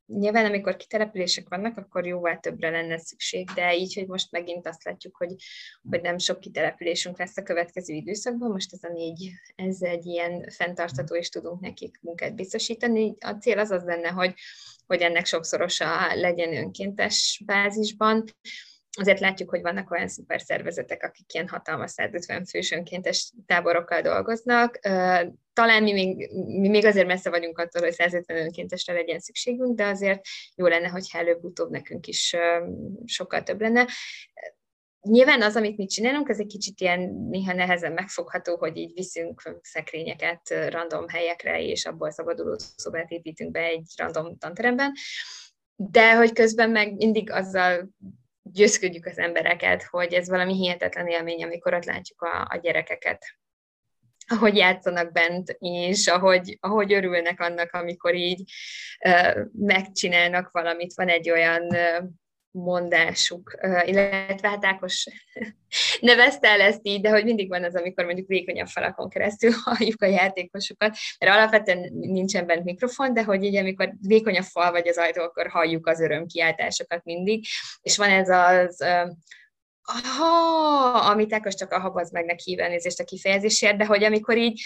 Nyilván, amikor kitelepülések vannak, akkor jóval többre lenne szükség, de így, hogy most megint azt látjuk, hogy, hogy nem sok kitelepülésünk lesz a következő időszakban, most ez a négy, ez egy ilyen fenntartató, és tudunk nekik munkát biztosítani. A cél az az lenne, hogy, hogy ennek sokszorosa legyen önkéntes bázisban, azért látjuk, hogy vannak olyan szuper szervezetek, akik ilyen hatalmas 150 fős önkéntes táborokkal dolgoznak. Talán mi még, mi még azért messze vagyunk attól, hogy 150 önkéntesre legyen szükségünk, de azért jó lenne, hogyha előbb-utóbb nekünk is sokkal több lenne. Nyilván az, amit mi csinálunk, ez egy kicsit ilyen néha nehezen megfogható, hogy így viszünk szekrényeket random helyekre, és abból szabaduló szobát építünk be egy random tanteremben, de hogy közben meg mindig azzal győzködjük az embereket, hogy ez valami hihetetlen élmény, amikor ott látjuk a, a gyerekeket, ahogy játszanak bent, és ahogy, ahogy örülnek annak, amikor így uh, megcsinálnak valamit. Van egy olyan mondásuk, illetve hát Ákos nevezte el ezt így, de hogy mindig van az, amikor mondjuk vékonyabb falakon keresztül halljuk a játékosokat, mert alapvetően nincsen bent mikrofon, de hogy így amikor vékonyabb fal vagy az ajtó, akkor halljuk az örömkiáltásokat mindig, és van ez az aha, amit Ákos csak a habaz meg neki hív elnézést a kifejezésért, de hogy amikor így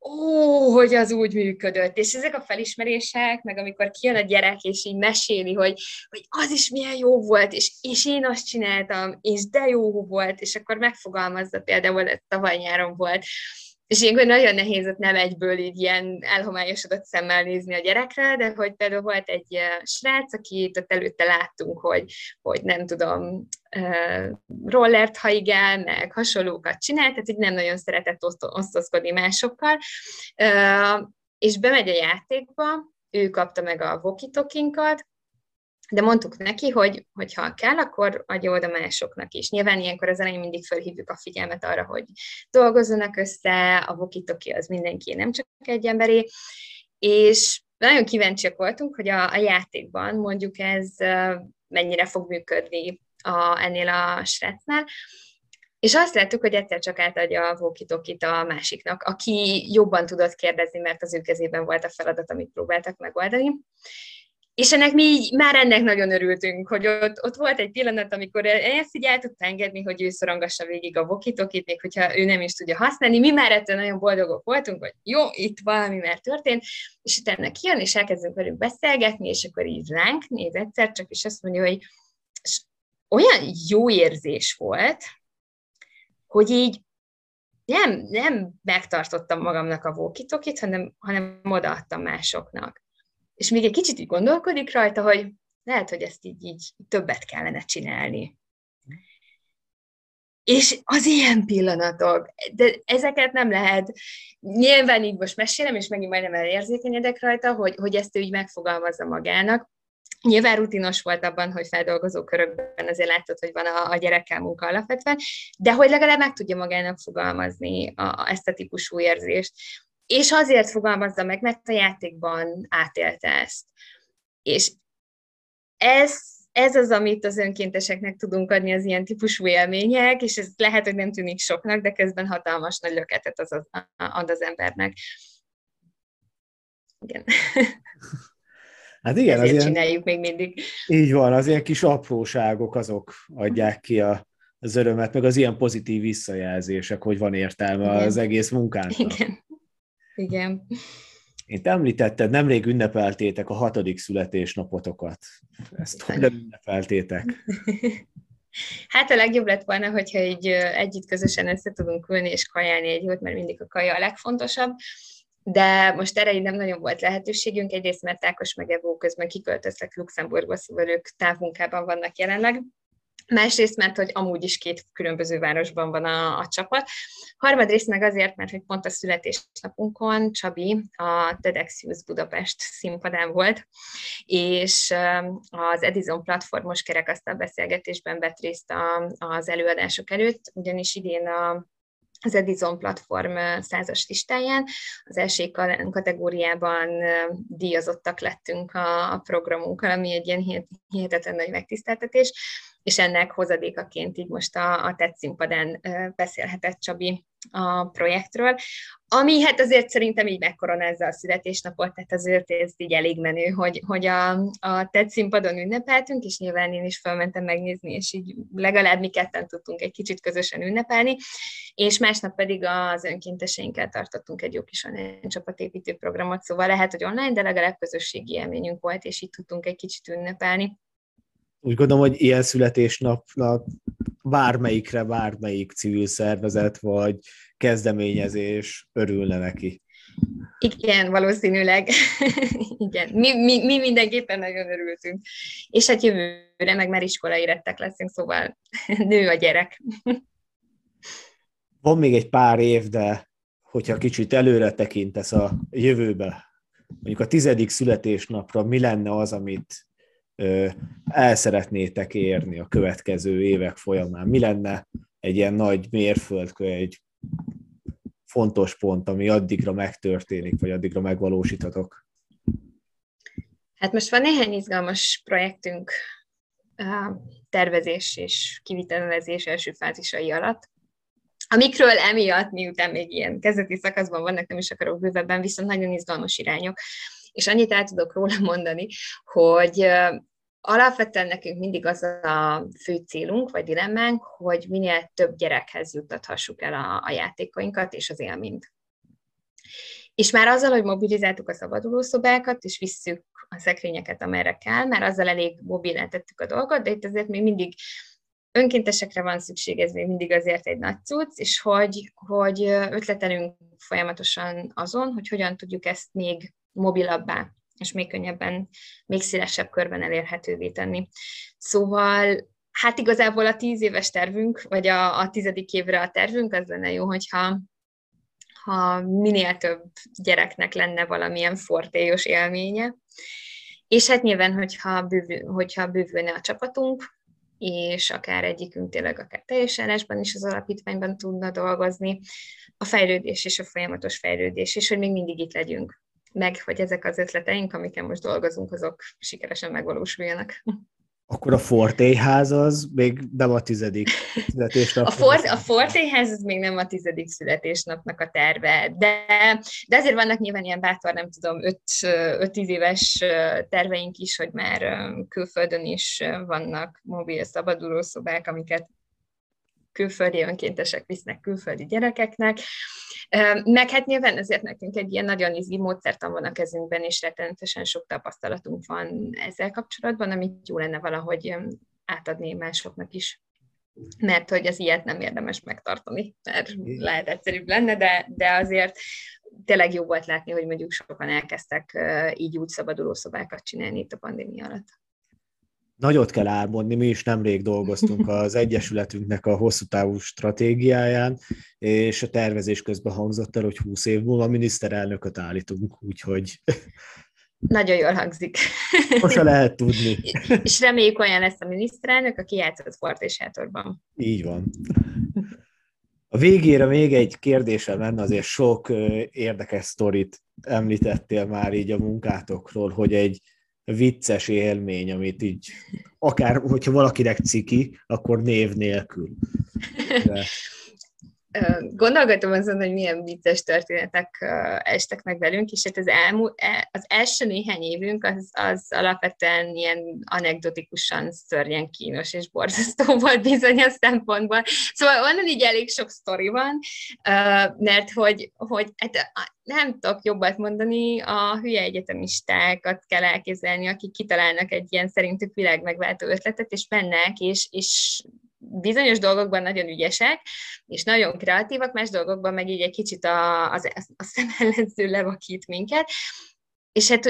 ó, hogy az úgy működött. És ezek a felismerések, meg amikor kijön a gyerek, és így meséli, hogy, hogy az is milyen jó volt, és, és én azt csináltam, és de jó volt, és akkor megfogalmazza például, ez tavaly nyáron volt, és ilyenkor nagyon nehéz ott nem egyből így ilyen elhomályosodott szemmel nézni a gyerekre, de hogy például volt egy srác, akit ott előtte láttunk, hogy, hogy nem tudom, rollert haigál, meg hasonlókat csinál, tehát így nem nagyon szeretett osztozkodni másokkal, és bemegy a játékba, ő kapta meg a vokitokinkat, de mondtuk neki, hogy, hogy ha kell, akkor adja oda másoknak is. Nyilván ilyenkor az elején mindig felhívjuk a figyelmet arra, hogy dolgozzanak össze, a vokitoki az mindenki, nem csak egy emberé, és nagyon kíváncsiak voltunk, hogy a, a játékban mondjuk ez mennyire fog működni a, ennél a srácnál, és azt láttuk, hogy egyszer csak átadja a vókitokit a másiknak, aki jobban tudott kérdezni, mert az ő kezében volt a feladat, amit próbáltak megoldani. És ennek mi már ennek nagyon örültünk, hogy ott, ott volt egy pillanat, amikor ezt így el tudta engedni, hogy ő szorongassa végig a vokitokit, még hogyha ő nem is tudja használni. Mi már ettől nagyon boldogok voltunk, hogy jó, itt valami már történt, és utána kijön, és elkezdünk velünk beszélgetni, és akkor így ránk néz egyszer csak, és azt mondja, hogy olyan jó érzés volt, hogy így nem, nem megtartottam magamnak a vókitokit, hanem, hanem odaadtam másoknak és még egy kicsit így gondolkodik rajta, hogy lehet, hogy ezt így, így többet kellene csinálni. És az ilyen pillanatok, de ezeket nem lehet, nyilván így most mesélem, és megint majdnem elérzékenyedek rajta, hogy, hogy ezt ő így megfogalmazza magának. Nyilván rutinos volt abban, hogy feldolgozó körökben azért látod, hogy van a, a gyerekkel munka alapvetően, de hogy legalább meg tudja magának fogalmazni a, a, ezt a típusú érzést és azért fogalmazza meg, mert a játékban átélte ezt. És ez, ez az, amit az önkénteseknek tudunk adni az ilyen típusú élmények, és ez lehet, hogy nem tűnik soknak, de közben hatalmas nagy löketet az, az, ad az embernek. Igen. Hát igen, Ezért az ilyen, csináljuk még mindig. Így van, az ilyen kis apróságok azok adják ki a, az örömet, meg az ilyen pozitív visszajelzések, hogy van értelme igen. az egész munkának. Igen. Igen. Én említetted, nemrég ünnepeltétek a hatodik születésnapotokat. Ezt hogyan ünnepeltétek? Hát a legjobb lett volna, hogyha így együtt közösen össze tudunk ülni és kajálni egy jót, mert mindig a kaja a legfontosabb. De most erre így nem nagyon volt lehetőségünk, egyrészt mert Ákos meg Evó közben kiköltöztek Luxemburgba, szóval ők távmunkában vannak jelenleg. Másrészt, mert hogy amúgy is két különböző városban van a, a csapat. Harmadrészt meg azért, mert hogy pont a születésnapunkon Csabi a TEDx Youth Budapest színpadán volt, és az Edison platformos kerekasztal beszélgetésben vett részt a, az előadások előtt, ugyanis idén a az Edison platform százas listáján. Az első kategóriában díjazottak lettünk a, programunkkal, ami egy ilyen hihetetlen nagy megtiszteltetés és ennek hozadékaként így most a, a TED színpadán beszélhetett Csabi a projektről, ami hát azért szerintem így megkoronázza a születésnapot, tehát azért ez így elég menő, hogy, hogy a, a TED színpadon ünnepeltünk, és nyilván én is felmentem megnézni, és így legalább mi ketten tudtunk egy kicsit közösen ünnepelni, és másnap pedig az önkénteseinkkel tartottunk egy jó kis online csapatépítő programot, szóval lehet, hogy online, de legalább közösségi élményünk volt, és így tudtunk egy kicsit ünnepelni úgy gondolom, hogy ilyen születésnapnak bármelyikre, bármelyik civil szervezet vagy kezdeményezés örülne neki. Igen, valószínűleg. Igen, mi, mi, mi mindenképpen nagyon örültünk. És hát jövőre meg már iskolai rettek leszünk, szóval nő a gyerek. Van még egy pár év, de hogyha kicsit előre tekintesz a jövőbe, mondjuk a tizedik születésnapra mi lenne az, amit el szeretnétek érni a következő évek folyamán? Mi lenne egy ilyen nagy mérföldkő, egy fontos pont, ami addigra megtörténik, vagy addigra megvalósítatok? Hát most van néhány izgalmas projektünk tervezés és kivitelezés első fázisai alatt, amikről emiatt, miután még ilyen kezdeti szakaszban vannak, nem is akarok bővebben, viszont nagyon izgalmas irányok. És annyit el tudok róla mondani, hogy alapvetően nekünk mindig az a fő célunk, vagy dilemmánk, hogy minél több gyerekhez juttathassuk el a, a játékainkat és az élményt. És már azzal, hogy mobilizáltuk a szabadulószobákat, és visszük a szekrényeket, amerre kell, már azzal elég mobilán tettük a dolgot, de itt azért még mindig önkéntesekre van szükség, ez még mindig azért egy nagy cucc, és hogy, hogy ötletelünk folyamatosan azon, hogy hogyan tudjuk ezt még mobilabbá és még könnyebben, még szélesebb körben elérhetővé tenni. Szóval hát igazából a tíz éves tervünk, vagy a, a tizedik évre a tervünk, az lenne jó, hogyha ha minél több gyereknek lenne valamilyen fortélyos élménye. És hát nyilván, hogyha, bővül, hogyha bővülne a csapatunk, és akár egyikünk tényleg akár teljes állásban is az alapítványban tudna dolgozni, a fejlődés és a folyamatos fejlődés, és hogy még mindig itt legyünk meg, hogy ezek az ötleteink, amiken most dolgozunk, azok sikeresen megvalósuljanak. Akkor a Fortéház az még nem a tizedik születésnap. A, for, a Fortéház az még nem a tizedik születésnapnak a terve, de, de azért vannak nyilván ilyen bátor, nem tudom, 5-10 éves terveink is, hogy már külföldön is vannak mobil szabadulószobák, amiket külföldi önkéntesek visznek külföldi gyerekeknek. Meg hát nyilván ezért nekünk egy ilyen nagyon izgi módszertan van a kezünkben, és rettenetesen sok tapasztalatunk van ezzel kapcsolatban, amit jó lenne valahogy átadni másoknak is. Mert hogy az ilyet nem érdemes megtartani, mert lehet egyszerűbb lenne, de, de azért tényleg jó volt látni, hogy mondjuk sokan elkezdtek így úgy szabaduló szobákat csinálni itt a pandémia alatt nagyot kell álmodni, mi is nemrég dolgoztunk az Egyesületünknek a hosszú távú stratégiáján, és a tervezés közben hangzott el, hogy 20 év múlva miniszterelnököt állítunk, úgyhogy... Nagyon jól hangzik. Most lehet tudni. és reméljük olyan lesz a miniszterelnök, aki játszott sport és hátorban. Így van. A végére még egy kérdésem lenne, azért sok érdekes sztorit említettél már így a munkátokról, hogy egy vicces élmény, amit így akár, hogyha valakinek ciki, akkor név nélkül. De... Gondolgatom azon, hogy milyen vicces történetek estek meg velünk, és hát az, elmú, e, az első néhány évünk az, az alapvetően ilyen anekdotikusan szörnyen kínos és borzasztó volt bizonyos szempontból. Szóval onnan így elég sok sztori van, mert hogy, hogy hát nem tudok jobbat mondani, a hülye egyetemistákat kell elképzelni, akik kitalálnak egy ilyen szerintük világ megváltó ötletet, és mennek, és, és bizonyos dolgokban nagyon ügyesek, és nagyon kreatívak, más dolgokban meg így egy kicsit a, az, a szemellenző levakít minket, és hát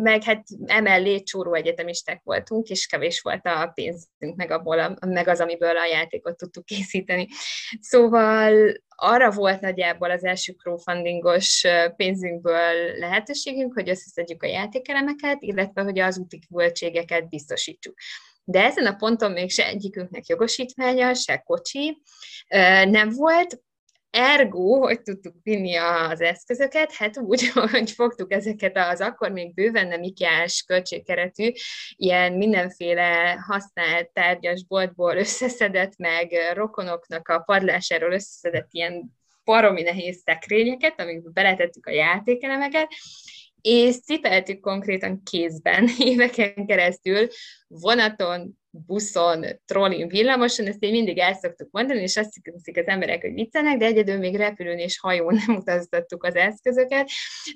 meg hát emellé csóró egyetemisták voltunk, és kevés volt a pénzünk, meg, abból a, meg az, amiből a játékot tudtuk készíteni. Szóval arra volt nagyjából az első crowdfundingos pénzünkből lehetőségünk, hogy összeszedjük a játékelemeket, illetve hogy az úti költségeket biztosítsuk. De ezen a ponton még se egyikünknek jogosítványa, se kocsi nem volt, Ergo, hogy tudtuk vinni az eszközöket? Hát úgy, hogy fogtuk ezeket az akkor még bőven nem ikás költségkeretű, ilyen mindenféle használt tárgyas boltból összeszedett, meg rokonoknak a padlásáról összeszedett ilyen baromi nehéz szekrényeket, amikbe beletettük a játékelemeket, és cipeltük konkrétan kézben éveken keresztül, vonaton, buszon, trollin, villamoson, ezt így mindig el szoktuk mondani, és azt hiszik az emberek, hogy viccenek, de egyedül még repülőn és hajón nem utaztattuk az eszközöket.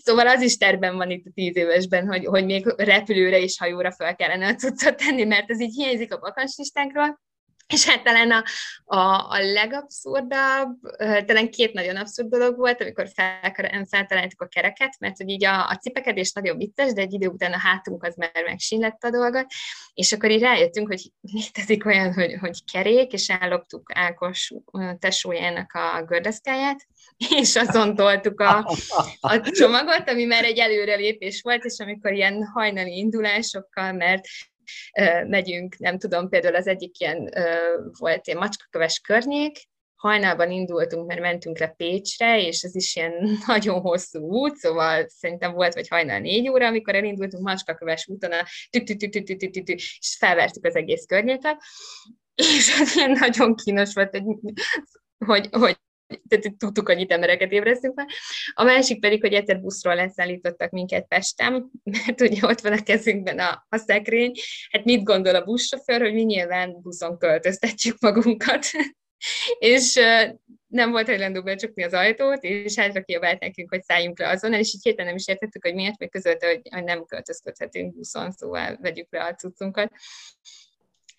Szóval az is terben van itt a tíz évesben, hogy, hogy még repülőre és hajóra fel kellene cuccot tenni, mert ez így hiányzik a bakancslistánkról. És hát talán a, a, a legabszurdabb, talán két nagyon abszurd dolog volt, amikor fel, feltaláltuk a kereket, mert hogy így a, a cipekedés nagyon vicces, de egy idő után a hátunk az már megsínlett a dolgot, és akkor így rájöttünk, hogy létezik olyan, hogy, hogy kerék, és elloptuk Ákos tesójának a gördeszkáját, és azon toltuk a, a csomagot, ami már egy előrelépés volt, és amikor ilyen hajnali indulásokkal, mert megyünk, nem tudom, például az egyik ilyen volt ilyen macskaköves környék, hajnalban indultunk, mert mentünk le Pécsre, és ez is ilyen nagyon hosszú út, szóval szerintem volt vagy hajnal négy óra, amikor elindultunk macskaköves úton, a tü tü tü tü tü tü tü és felvertük az egész környéket, és az ilyen nagyon kínos volt, hogy, hogy, hogy tehát tudtuk, annyit embereket ébresztünk fel. A másik pedig, hogy egyszer buszról leszállítottak minket Pestem, mert ugye ott van a kezünkben a, a szekrény. Hát mit gondol a buszsofőr, hogy mi nyilván buszon költöztetjük magunkat. és nem volt hajlandó becsukni az ajtót, és hátra kiabált nekünk, hogy szálljunk le azon, és így héten nem is értettük, hogy miért, még közölte, hogy nem költözködhetünk buszon, szóval vegyük le a cuccunkat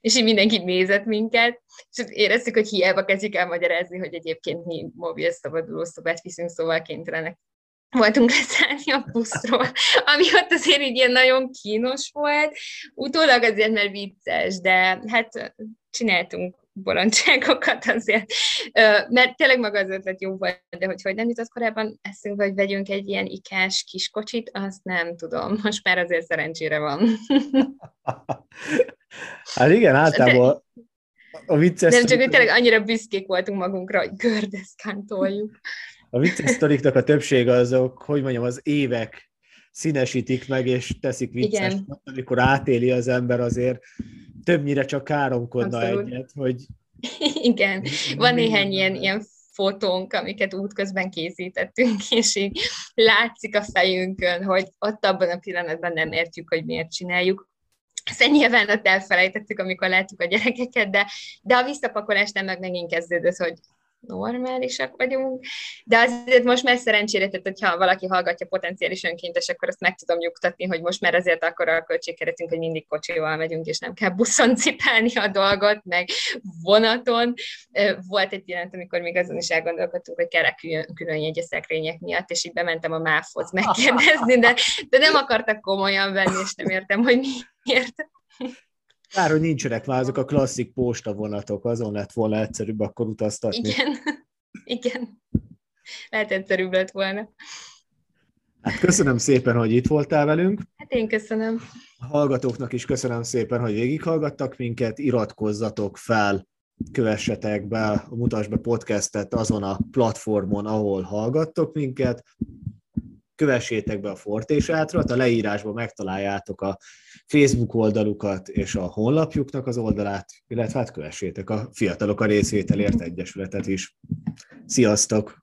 és így mindenki nézett minket, és éreztük, hogy hiába kezdjük el magyarázni, hogy egyébként mi mobil szabaduló szobát viszünk, szóval kénytelenek voltunk leszállni a buszról, ami ott azért így ilyen nagyon kínos volt, utólag azért, mert vicces, de hát csináltunk bolondságokat azért, mert tényleg maga az ötlet jó volt, de hogy hogy nem jutott korábban eszünk, hogy vegyünk egy ilyen ikás kis kocsit, azt nem tudom, most már azért szerencsére van. Hát igen, általában a vicces... Nem csak, hogy tényleg annyira büszkék voltunk magunkra, hogy gördeszkán toljuk. A vicces sztoriknak a többsége azok, hogy mondjam, az évek színesítik meg, és teszik vicces, Igen. amikor átéli az ember azért többnyire csak káromkodna Abszolút. egyet, hogy... Igen, van néhány ilyen, ilyen fotónk, amiket útközben készítettünk, és így látszik a fejünkön, hogy ott abban a pillanatban nem értjük, hogy miért csináljuk, aztán nyilván ott elfelejtettük, amikor láttuk a gyerekeket, de, de a visszapakolás meg megint kezdődött, hogy normálisak vagyunk, de azért most már szerencsére, tehát hogyha valaki hallgatja potenciális önkéntes, akkor azt meg tudom nyugtatni, hogy most már azért akkor a költségkeretünk, hogy mindig kocsival megyünk, és nem kell buszon cipelni a dolgot, meg vonaton. Volt egy pillanat, amikor még azon is elgondolkodtunk, hogy kell külön, külön jegy a szekrények miatt, és így bementem a máfhoz megkérdezni, de, de nem akartak komolyan venni, és nem értem, hogy miért. Kár, hogy nincsenek már azok a klasszik posta vonatok, azon lett volna egyszerűbb akkor utaztatni. Igen, igen. Lehet egyszerűbb lett volna. Hát köszönöm szépen, hogy itt voltál velünk. Hát én köszönöm. A hallgatóknak is köszönöm szépen, hogy végighallgattak minket, iratkozzatok fel, kövessetek be a Mutas be podcastet azon a platformon, ahol hallgattok minket, kövessétek be a Fortés átrat, a leírásban megtaláljátok a Facebook oldalukat és a honlapjuknak az oldalát, illetve hát kövessétek a Fiatalok a részvételért egyesületet is. Sziasztok!